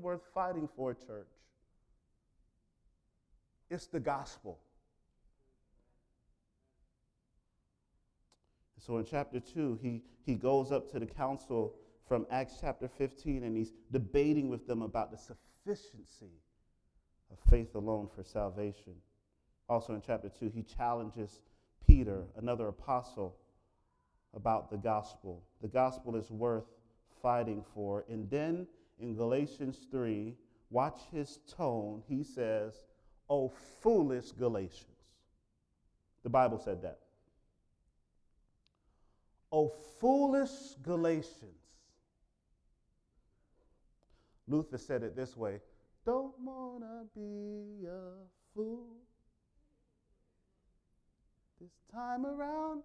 worth fighting for, church. It's the gospel. So in chapter 2, he, he goes up to the council from Acts chapter 15 and he's debating with them about the sufficiency of faith alone for salvation. Also in chapter 2, he challenges Peter, another apostle, about the gospel. The gospel is worth fighting for. And then in Galatians 3, watch his tone. He says, Oh, foolish Galatians. The Bible said that. Oh, foolish Galatians. Luther said it this way Don't want to be a fool this time around.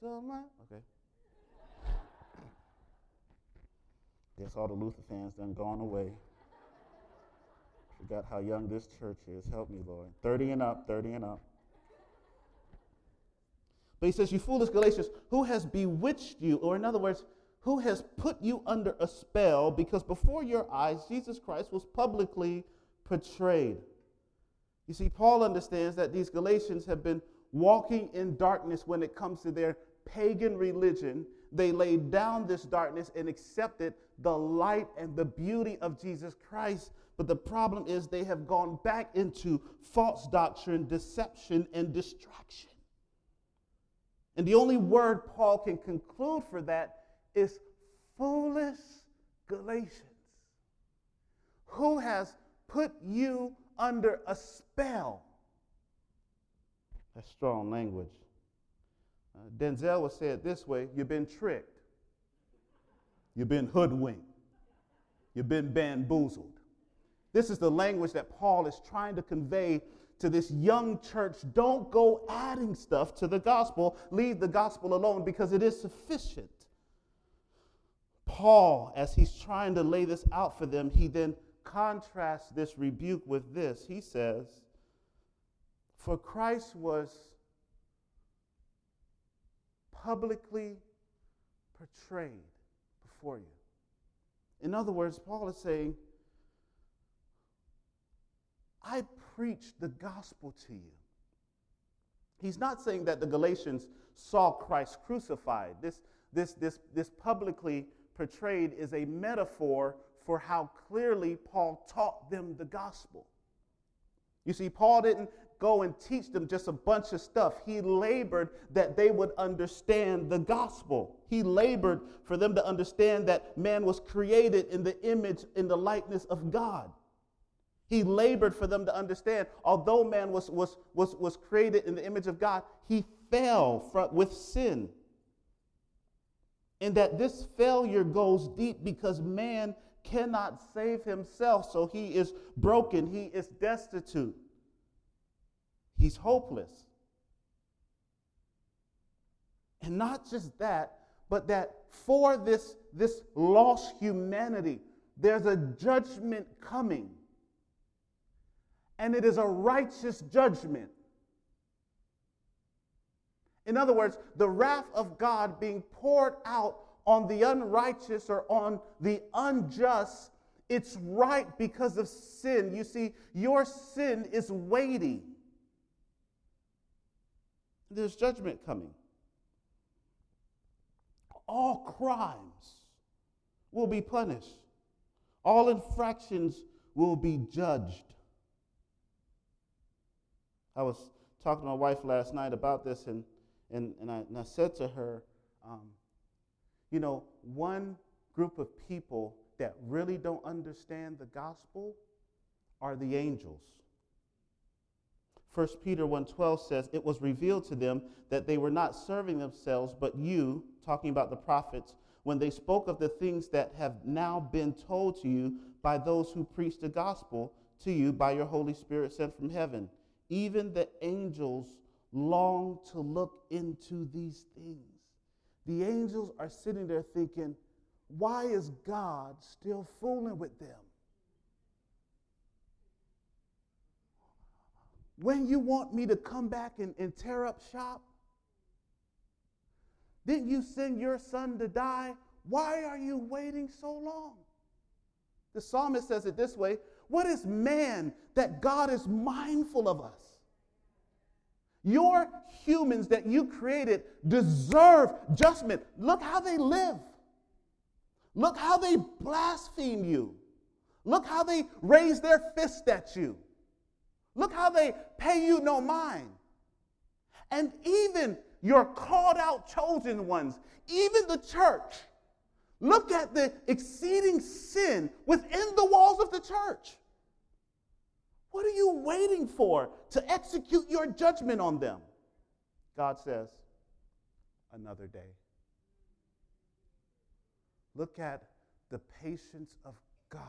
So okay. Guess all the Luther fans done gone away. Forgot how young this church is. Help me, Lord. 30 and up, 30 and up. But he says, You foolish Galatians, who has bewitched you? Or, in other words, who has put you under a spell because before your eyes Jesus Christ was publicly portrayed. You see, Paul understands that these Galatians have been walking in darkness when it comes to their pagan religion. They laid down this darkness and accepted the light and the beauty of Jesus Christ. But the problem is they have gone back into false doctrine, deception, and distraction. And the only word Paul can conclude for that is foolish Galatians. Who has put you under a spell? That's strong language. Denzel would say it this way you've been tricked, you've been hoodwinked, you've been bamboozled. This is the language that Paul is trying to convey to this young church. Don't go adding stuff to the gospel. Leave the gospel alone because it is sufficient. Paul, as he's trying to lay this out for them, he then contrasts this rebuke with this. He says, For Christ was publicly portrayed before you. In other words, Paul is saying, I preached the gospel to you. He's not saying that the Galatians saw Christ crucified. This, this, this, this publicly portrayed is a metaphor for how clearly Paul taught them the gospel. You see, Paul didn't go and teach them just a bunch of stuff. He labored that they would understand the gospel. He labored for them to understand that man was created in the image, in the likeness of God. He labored for them to understand, although man was, was, was, was created in the image of God, he fell from, with sin. And that this failure goes deep because man cannot save himself, so he is broken, he is destitute, he's hopeless. And not just that, but that for this, this lost humanity, there's a judgment coming and it is a righteous judgment. In other words, the wrath of God being poured out on the unrighteous or on the unjust, it's right because of sin. You see, your sin is weighty. There's judgment coming. All crimes will be punished, all infractions will be judged. I was talking to my wife last night about this, and, and, and, I, and I said to her, um, you know, one group of people that really don't understand the gospel are the angels. 1 Peter 1:12 says it was revealed to them that they were not serving themselves but you talking about the prophets when they spoke of the things that have now been told to you by those who preach the gospel to you by your holy spirit sent from heaven even the angels long to look into these things. The angels are sitting there thinking, why is God still fooling with them? When you want me to come back and, and tear up shop? Didn't you send your son to die? Why are you waiting so long? The psalmist says it this way What is man that God is mindful of us? Your humans that you created deserve judgment. Look how they live. Look how they blaspheme you. Look how they raise their fist at you. Look how they pay you no mind. And even your called out chosen ones, even the church, look at the exceeding sin within the walls of the church. What are you waiting for to execute your judgment on them? God says, another day. Look at the patience of God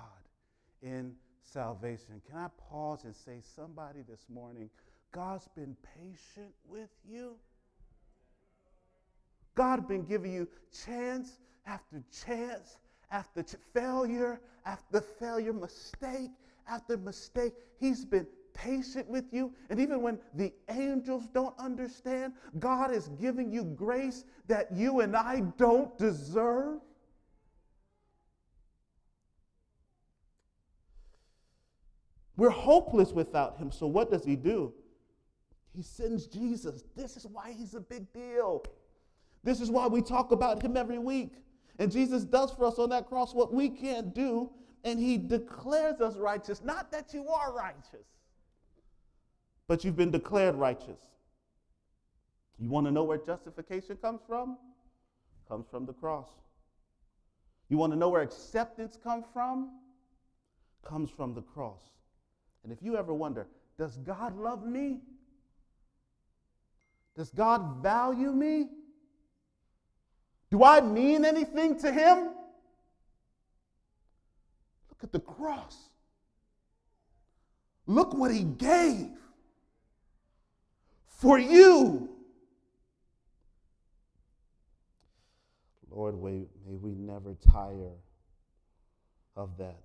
in salvation. Can I pause and say, somebody this morning, God's been patient with you? God has been giving you chance after chance after ch- failure after failure, mistake after mistake. He's been patient with you. And even when the angels don't understand, God is giving you grace that you and I don't deserve. We're hopeless without him. So what does he do? He sends Jesus. This is why he's a big deal. This is why we talk about him every week. And Jesus does for us on that cross what we can't do, and he declares us righteous. Not that you are righteous, but you've been declared righteous. You want to know where justification comes from? Comes from the cross. You want to know where acceptance comes from? Comes from the cross. And if you ever wonder, does God love me? Does God value me? Do I mean anything to Him? Look at the cross. Look what He gave for you. Lord, may we never tire of that.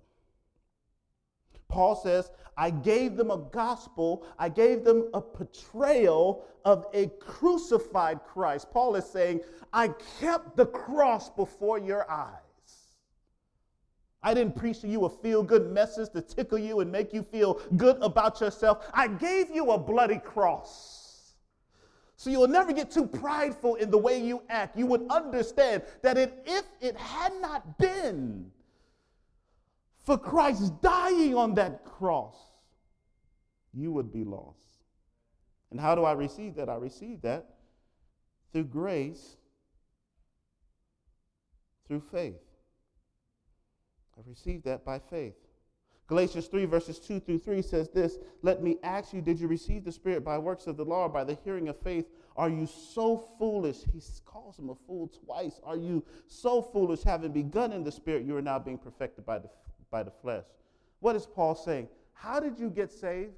Paul says, I gave them a gospel, I gave them a portrayal of a crucified Christ. Paul is saying, I kept the cross before your eyes. I didn't preach to you a feel good message to tickle you and make you feel good about yourself. I gave you a bloody cross. So you'll never get too prideful in the way you act. You would understand that it, if it had not been for Christ dying on that cross, you would be lost. And how do I receive that? I receive that through grace, through faith. I received that by faith. Galatians 3, verses 2 through 3 says this Let me ask you, did you receive the Spirit by works of the law or by the hearing of faith? Are you so foolish? He calls him a fool twice. Are you so foolish, having begun in the Spirit, you are now being perfected by the by the flesh. What is Paul saying? How did you get saved?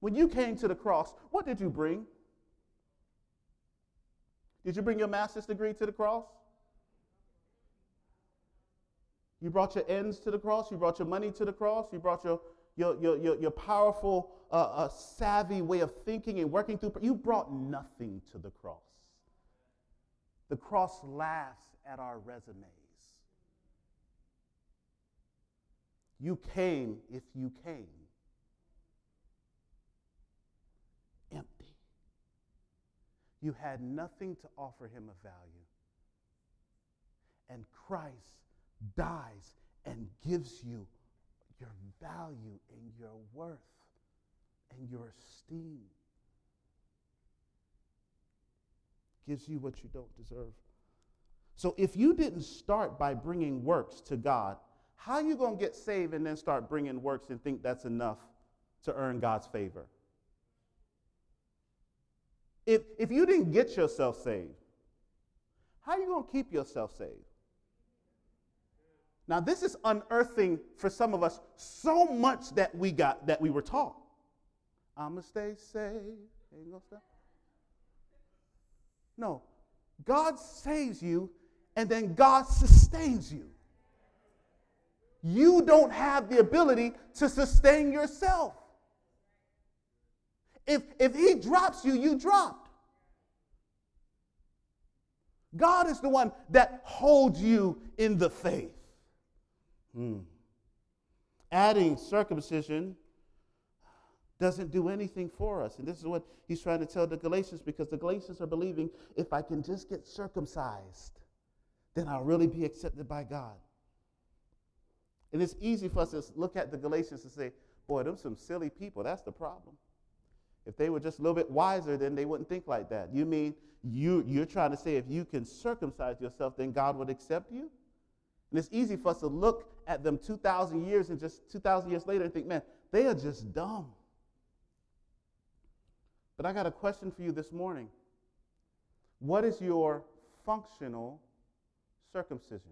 When you came to the cross, what did you bring? Did you bring your master's degree to the cross? You brought your ends to the cross. You brought your money to the cross. You brought your, your, your, your, your powerful, uh, uh, savvy way of thinking and working through. You brought nothing to the cross. The cross laughs at our resumes. You came if you came. Empty. You had nothing to offer him of value. And Christ dies and gives you your value and your worth and your esteem. Gives you what you don't deserve. So if you didn't start by bringing works to God, how are you going to get saved and then start bringing works and think that's enough to earn God's favor? If, if you didn't get yourself saved, how are you going to keep yourself saved? Now, this is unearthing for some of us so much that we got that we were taught. I'ma stay saved. Ain't gonna stop. No, God saves you, and then God sustains you you don't have the ability to sustain yourself. If, if he drops you, you dropped. God is the one that holds you in the faith. Hmm. Adding circumcision doesn't do anything for us. And this is what he's trying to tell the Galatians because the Galatians are believing if I can just get circumcised, then I'll really be accepted by God. And it's easy for us to look at the Galatians and say, boy, them some silly people. That's the problem. If they were just a little bit wiser, then they wouldn't think like that. You mean you, you're trying to say if you can circumcise yourself, then God would accept you? And it's easy for us to look at them 2,000 years and just 2,000 years later and think, man, they are just dumb. But I got a question for you this morning. What is your functional circumcision?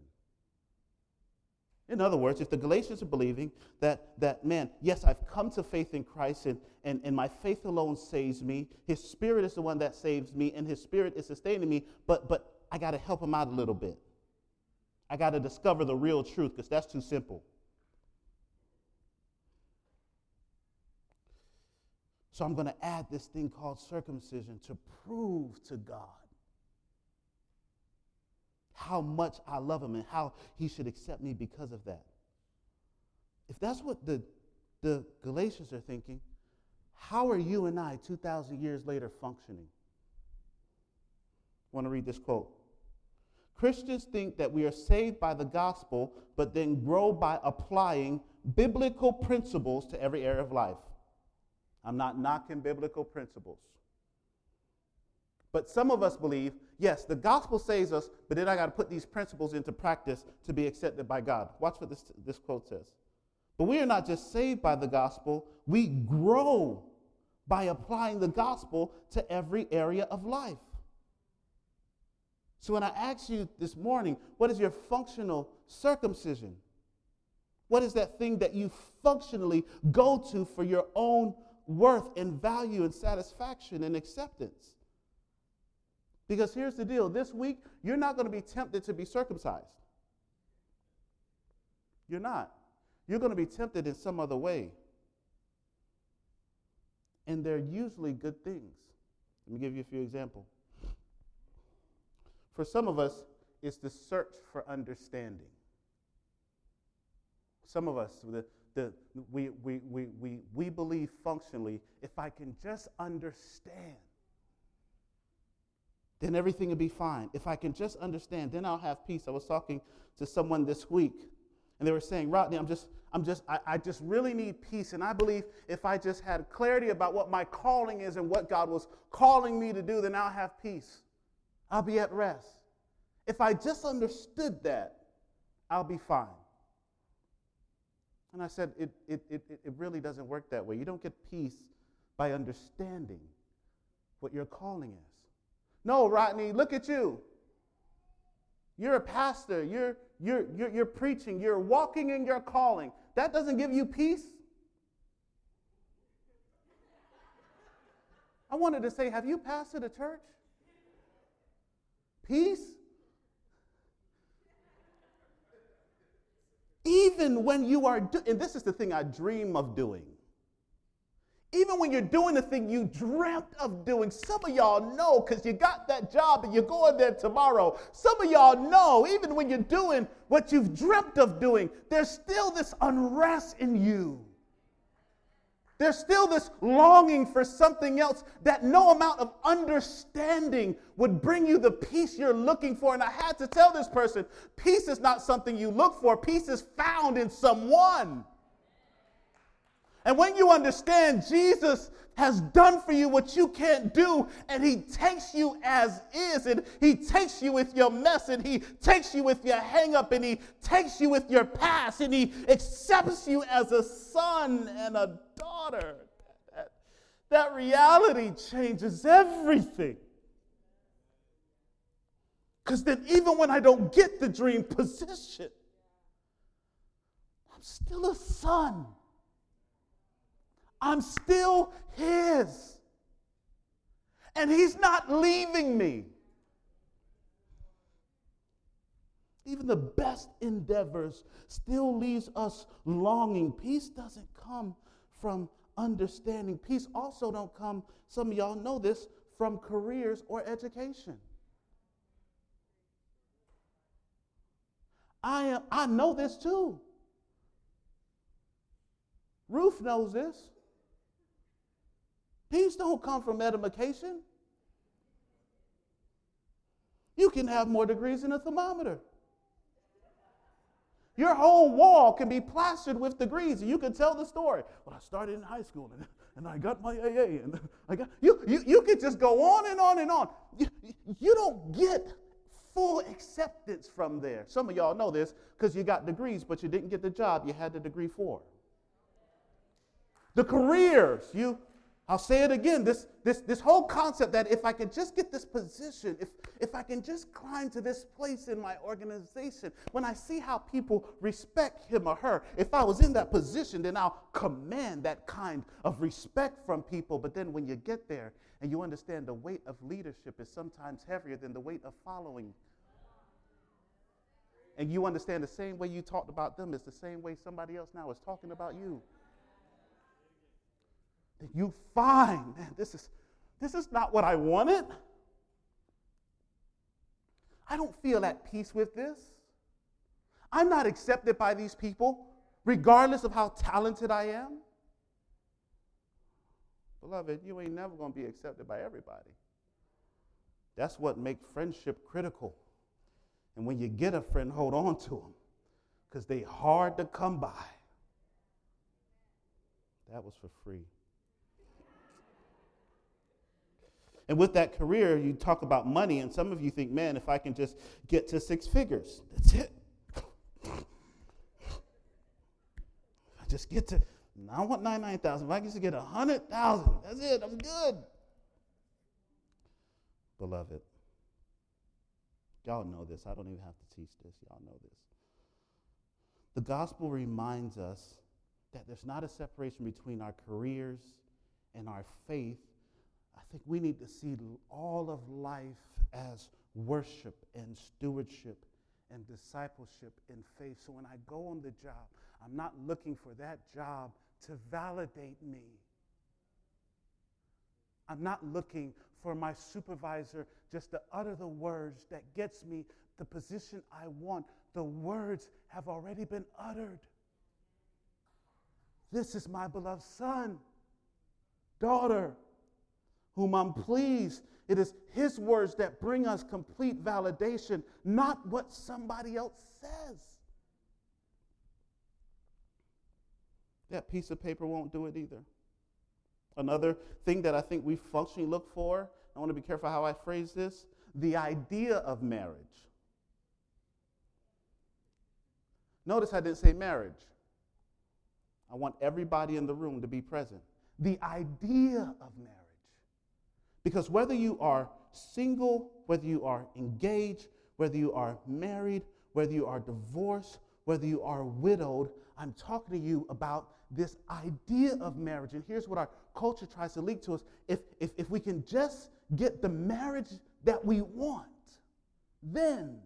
In other words, if the Galatians are believing that, that man, yes, I've come to faith in Christ and, and, and my faith alone saves me, his spirit is the one that saves me, and his spirit is sustaining me, but, but I got to help him out a little bit. I got to discover the real truth because that's too simple. So I'm going to add this thing called circumcision to prove to God how much I love him and how he should accept me because of that. If that's what the, the Galatians are thinking, how are you and I 2,000 years later functioning? I want to read this quote. Christians think that we are saved by the gospel, but then grow by applying biblical principles to every area of life. I'm not knocking biblical principles. But some of us believe, yes, the gospel saves us, but then I got to put these principles into practice to be accepted by God. Watch what this, this quote says. But we are not just saved by the gospel, we grow by applying the gospel to every area of life. So when I ask you this morning, what is your functional circumcision? What is that thing that you functionally go to for your own worth and value and satisfaction and acceptance? Because here's the deal this week, you're not going to be tempted to be circumcised. You're not. You're going to be tempted in some other way. And they're usually good things. Let me give you a few examples. For some of us, it's the search for understanding. Some of us, the, the, we, we, we, we, we believe functionally if I can just understand then everything will be fine. If I can just understand, then I'll have peace. I was talking to someone this week, and they were saying, Rodney, I'm just, I'm just, I, I just really need peace. And I believe if I just had clarity about what my calling is and what God was calling me to do, then I'll have peace. I'll be at rest. If I just understood that, I'll be fine. And I said, it, it, it, it really doesn't work that way. You don't get peace by understanding what your calling is. No, Rodney, look at you. You're a pastor. You're, you're, you're, you're preaching. You're walking in your calling. That doesn't give you peace. I wanted to say, have you pastored a church? Peace? Even when you are, do- and this is the thing I dream of doing. Even when you're doing the thing you dreamt of doing, some of y'all know because you got that job and you're going there tomorrow. Some of y'all know, even when you're doing what you've dreamt of doing, there's still this unrest in you. There's still this longing for something else that no amount of understanding would bring you the peace you're looking for. And I had to tell this person peace is not something you look for, peace is found in someone. And when you understand Jesus has done for you what you can't do, and He takes you as is, and He takes you with your mess, and He takes you with your hangup, and He takes you with your past, and He accepts you as a son and a daughter. That, that reality changes everything. Because then, even when I don't get the dream position, I'm still a son. I'm still His. And He's not leaving me. Even the best endeavors still leaves us longing. Peace doesn't come from understanding. Peace also don't come, some of y'all know this, from careers or education. I, am, I know this too. Ruth knows this. Peace don't come from edification. You can have more degrees than a thermometer. Your whole wall can be plastered with degrees, and you can tell the story. Well, I started in high school, and, and I got my AA, and I got you. You you could just go on and on and on. You, you don't get full acceptance from there. Some of y'all know this because you got degrees, but you didn't get the job you had the degree for. The careers you I'll say it again this, this, this whole concept that if I can just get this position, if, if I can just climb to this place in my organization, when I see how people respect him or her, if I was in that position, then I'll command that kind of respect from people. But then when you get there and you understand the weight of leadership is sometimes heavier than the weight of following. And you understand the same way you talked about them is the same way somebody else now is talking about you you find, man, this is, this is not what I wanted. I don't feel at peace with this. I'm not accepted by these people, regardless of how talented I am. Beloved, you ain't never going to be accepted by everybody. That's what makes friendship critical. And when you get a friend, hold on to them because they hard to come by. That was for free. And with that career, you talk about money, and some of you think, man, if I can just get to six figures, that's it. If I just get to, I want 99,000. If I can just get 100,000, that's it, I'm good. Beloved, y'all know this. I don't even have to teach this. Y'all know this. The gospel reminds us that there's not a separation between our careers and our faith think we need to see all of life as worship and stewardship and discipleship in faith. So when I go on the job, I'm not looking for that job to validate me. I'm not looking for my supervisor just to utter the words that gets me the position I want. The words have already been uttered. This is my beloved son, daughter whom I'm pleased. It is His words that bring us complete validation, not what somebody else says. That piece of paper won't do it either. Another thing that I think we functionally look for, I want to be careful how I phrase this the idea of marriage. Notice I didn't say marriage. I want everybody in the room to be present. The idea of marriage. Because whether you are single, whether you are engaged, whether you are married, whether you are divorced, whether you are widowed, I'm talking to you about this idea of marriage. And here's what our culture tries to leak to us. If, if, if we can just get the marriage that we want, then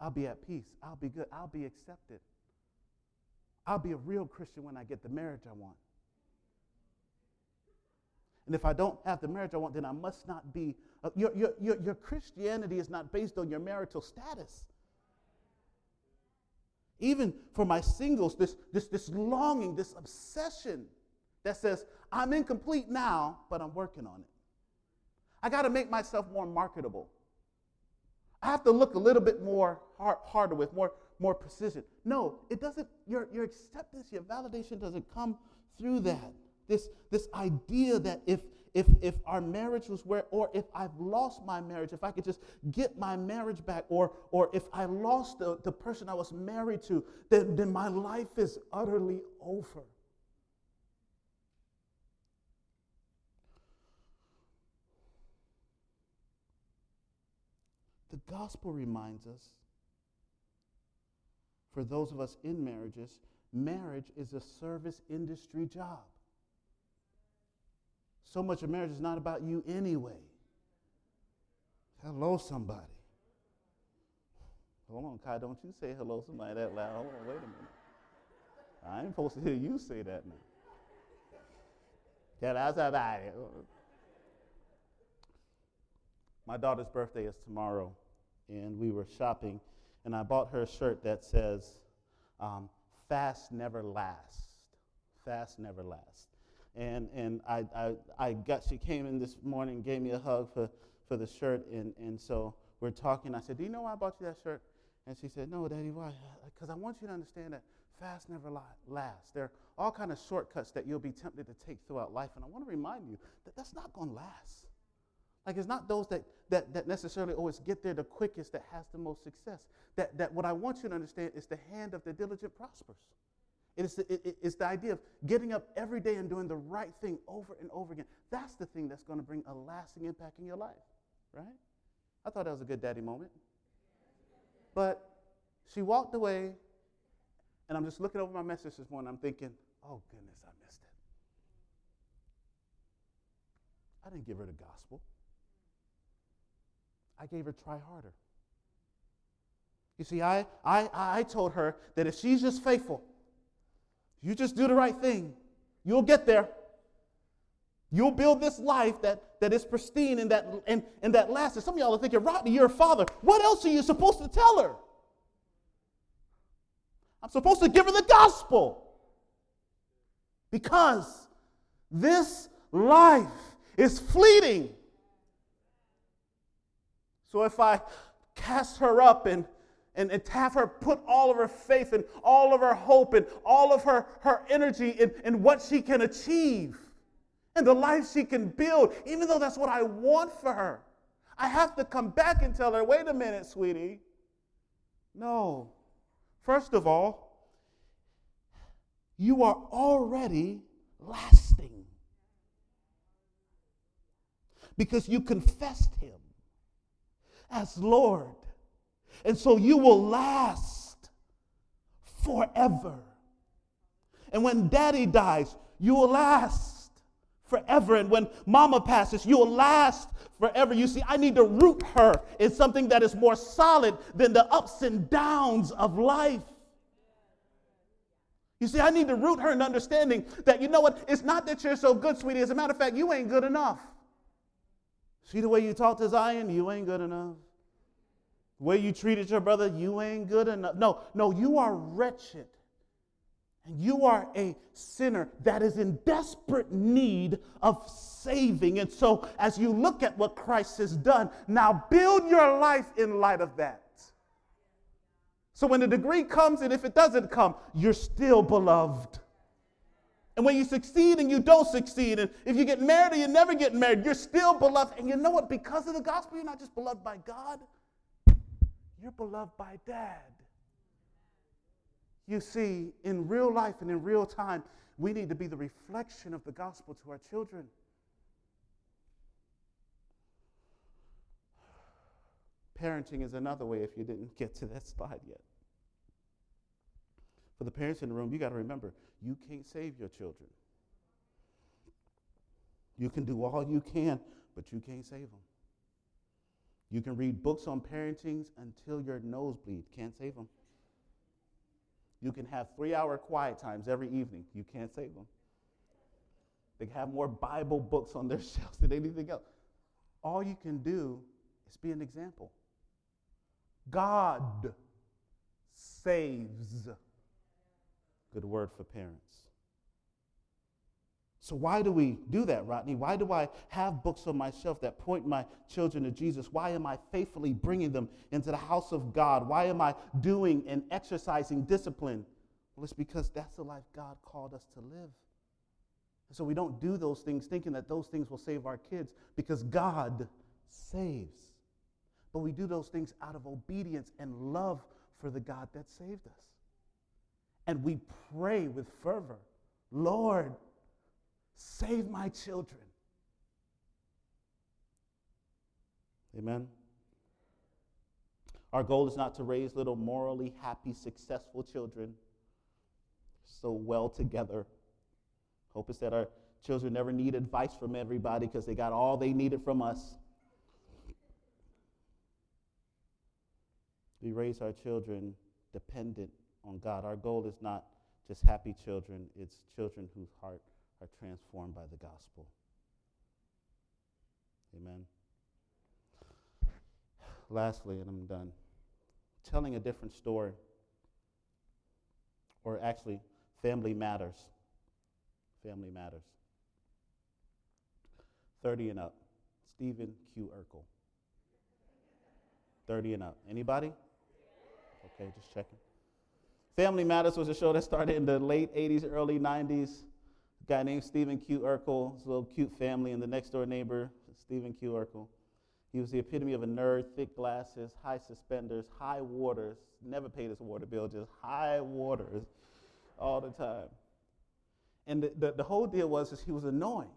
I'll be at peace. I'll be good. I'll be accepted. I'll be a real Christian when I get the marriage I want. And if I don't have the marriage I want, then I must not be. Uh, your, your, your, your Christianity is not based on your marital status. Even for my singles, this, this, this longing, this obsession that says, I'm incomplete now, but I'm working on it. I got to make myself more marketable. I have to look a little bit more hard, harder with more, more precision. No, it doesn't, your, your acceptance, your validation doesn't come through that this, this idea that if, if, if our marriage was where, or if I've lost my marriage, if I could just get my marriage back, or, or if I lost the, the person I was married to, then, then my life is utterly over. The gospel reminds us, for those of us in marriages, marriage is a service industry job. So much of marriage is not about you anyway. Hello, somebody. Hold on, Kai, don't you say hello somebody that loud. Hold on, wait a minute. I ain't supposed to hear you say that now. Hello, somebody. My daughter's birthday is tomorrow, and we were shopping, and I bought her a shirt that says, um, fast never lasts. Fast never lasts. And, and I, I, I got, she came in this morning, gave me a hug for, for the shirt. And, and so we're talking. I said, Do you know why I bought you that shirt? And she said, No, Daddy, why? Because I want you to understand that fast never lasts. There are all kind of shortcuts that you'll be tempted to take throughout life. And I want to remind you that that's not going to last. Like it's not those that, that, that necessarily always get there the quickest that has the most success. That, that what I want you to understand is the hand of the diligent prospers. It is the, it, it's the idea of getting up every day and doing the right thing over and over again. That's the thing that's going to bring a lasting impact in your life, right? I thought that was a good daddy moment. But she walked away, and I'm just looking over my message this morning. I'm thinking, oh, goodness, I missed it. I didn't give her the gospel. I gave her try harder. You see, I, I, I told her that if she's just faithful, you just do the right thing, you'll get there. You'll build this life that, that is pristine and that, and, and that lasts. some of y'all are thinking, Rodney, you're a father. What else are you supposed to tell her? I'm supposed to give her the gospel. Because this life is fleeting. So if I cast her up and, and, and have her put all of her faith and all of her hope and all of her, her energy in, in what she can achieve and the life she can build, even though that's what I want for her, I have to come back and tell her, wait a minute, sweetie. No. First of all, you are already lasting because you confessed him as Lord. And so you will last forever. And when daddy dies, you will last forever. And when mama passes, you will last forever. You see, I need to root her in something that is more solid than the ups and downs of life. You see, I need to root her in understanding that, you know what, it's not that you're so good, sweetie. As a matter of fact, you ain't good enough. See the way you talk to Zion? You ain't good enough. The way you treated your brother? You ain't good enough. No, no, you are wretched. And you are a sinner that is in desperate need of saving. And so, as you look at what Christ has done, now build your life in light of that. So, when the degree comes, and if it doesn't come, you're still beloved. And when you succeed and you don't succeed, and if you get married or you never get married, you're still beloved. And you know what? Because of the gospel, you're not just beloved by God, you're beloved by dad. You see, in real life and in real time, we need to be the reflection of the gospel to our children. Parenting is another way if you didn't get to that slide yet. For the parents in the room, you got to remember you can't save your children. You can do all you can, but you can't save them. You can read books on parenting until your nose bleed. Can't save them. You can have three hour quiet times every evening. You can't save them. They have more Bible books on their shelves than anything else. All you can do is be an example. God saves. Good word for parents. So, why do we do that, Rodney? Why do I have books on my shelf that point my children to Jesus? Why am I faithfully bringing them into the house of God? Why am I doing and exercising discipline? Well, it's because that's the life God called us to live. And so we don't do those things thinking that those things will save our kids because God saves. But we do those things out of obedience and love for the God that saved us. And we pray with fervor, Lord, save my children. Amen. Our goal is not to raise little morally happy, successful children so well together. Hope is that our children never need advice from everybody because they got all they needed from us. We raise our children dependent on God. Our goal is not just happy children, it's children whose heart are transformed by the gospel. Amen. Lastly, and I'm done, telling a different story. or actually, Family Matters. Family Matters. 30 and up. Steven Q. Urkel. 30 and up. Anybody? Okay, just checking. Family Matters was a show that started in the late 80s, early 90s. Guy named Steven Q. Urkel, his little cute family, and the next door neighbor, Steven Q. Urkel. He was the epitome of a nerd, thick glasses, high suspenders, high waters, never paid his water bill, just high waters all the time. And the, the, the whole deal was is he was annoying.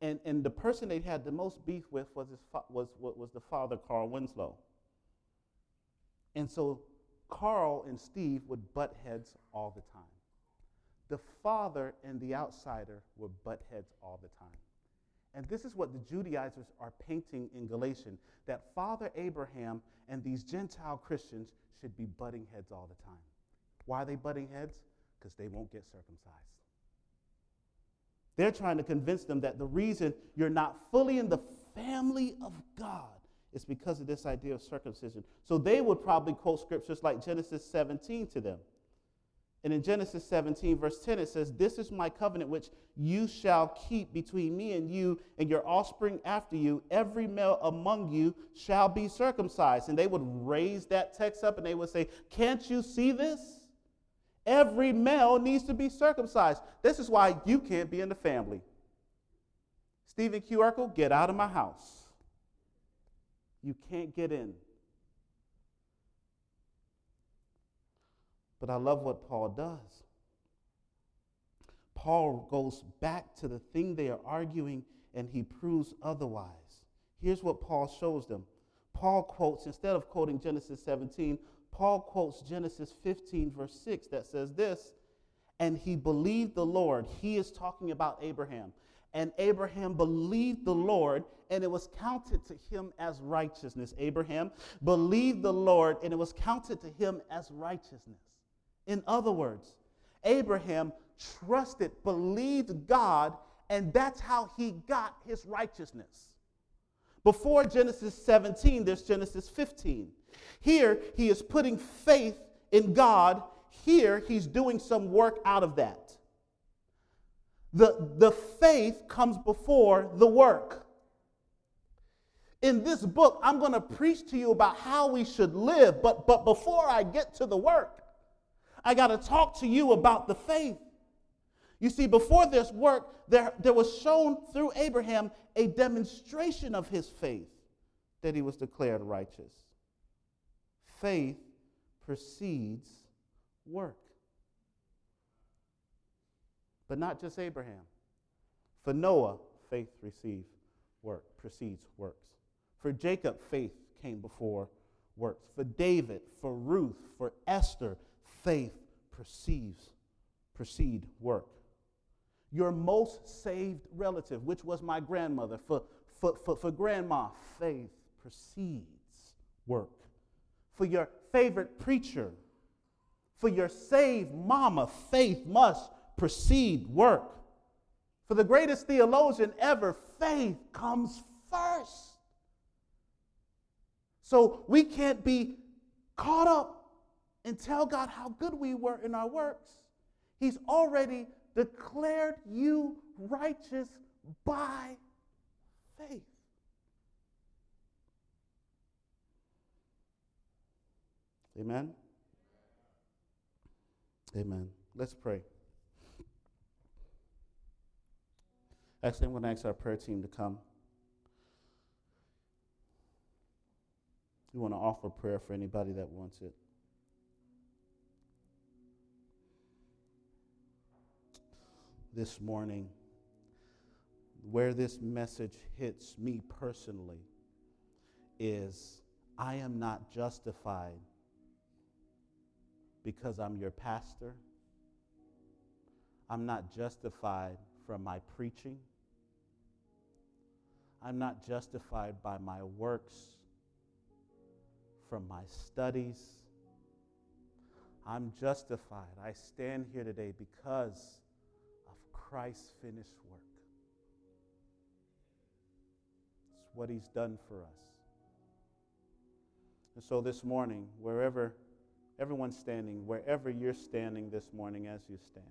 And, and the person they had the most beef with was, his fa- was, was the father, Carl Winslow. And so Carl and Steve would butt heads all the time. The father and the outsider were butt heads all the time. And this is what the Judaizers are painting in Galatians that Father Abraham and these Gentile Christians should be butting heads all the time. Why are they butting heads? Because they won't get circumcised. They're trying to convince them that the reason you're not fully in the family of God is because of this idea of circumcision. So they would probably quote scriptures like Genesis 17 to them. And in Genesis 17, verse 10, it says, This is my covenant which you shall keep between me and you and your offspring after you. Every male among you shall be circumcised. And they would raise that text up and they would say, Can't you see this? Every male needs to be circumcised. This is why you can't be in the family. Steven Q. Urkel, get out of my house. You can't get in. But I love what Paul does. Paul goes back to the thing they are arguing and he proves otherwise. Here's what Paul shows them. Paul quotes, instead of quoting Genesis 17, Paul quotes Genesis 15, verse 6, that says this And he believed the Lord. He is talking about Abraham. And Abraham believed the Lord, and it was counted to him as righteousness. Abraham believed the Lord, and it was counted to him as righteousness. In other words, Abraham trusted, believed God, and that's how he got his righteousness. Before Genesis 17, there's Genesis 15. Here, he is putting faith in God. Here, he's doing some work out of that. The, the faith comes before the work. In this book, I'm going to preach to you about how we should live, but, but before I get to the work, I got to talk to you about the faith. You see, before this work, there, there was shown through Abraham a demonstration of his faith that he was declared righteous. Faith precedes work. But not just Abraham. For Noah, faith received work, precedes works. For Jacob, faith came before works. For David, for Ruth, for Esther, faith perceives, precede work. Your most saved relative, which was my grandmother, for, for, for, for grandma, faith precedes work. For your favorite preacher, for your saved mama, faith must precede work. For the greatest theologian ever, faith comes first. So we can't be caught up and tell God how good we were in our works. He's already declared you righteous by faith. Amen. Amen. Let's pray. Actually, I'm going to ask our prayer team to come. We want to offer prayer for anybody that wants it. This morning, where this message hits me personally is I am not justified because I'm your pastor. I'm not justified from my preaching. I'm not justified by my works, from my studies. I'm justified. I stand here today because Christ's finished work. It's what he's done for us. And so this morning, wherever everyone's standing, wherever you're standing this morning as you stand.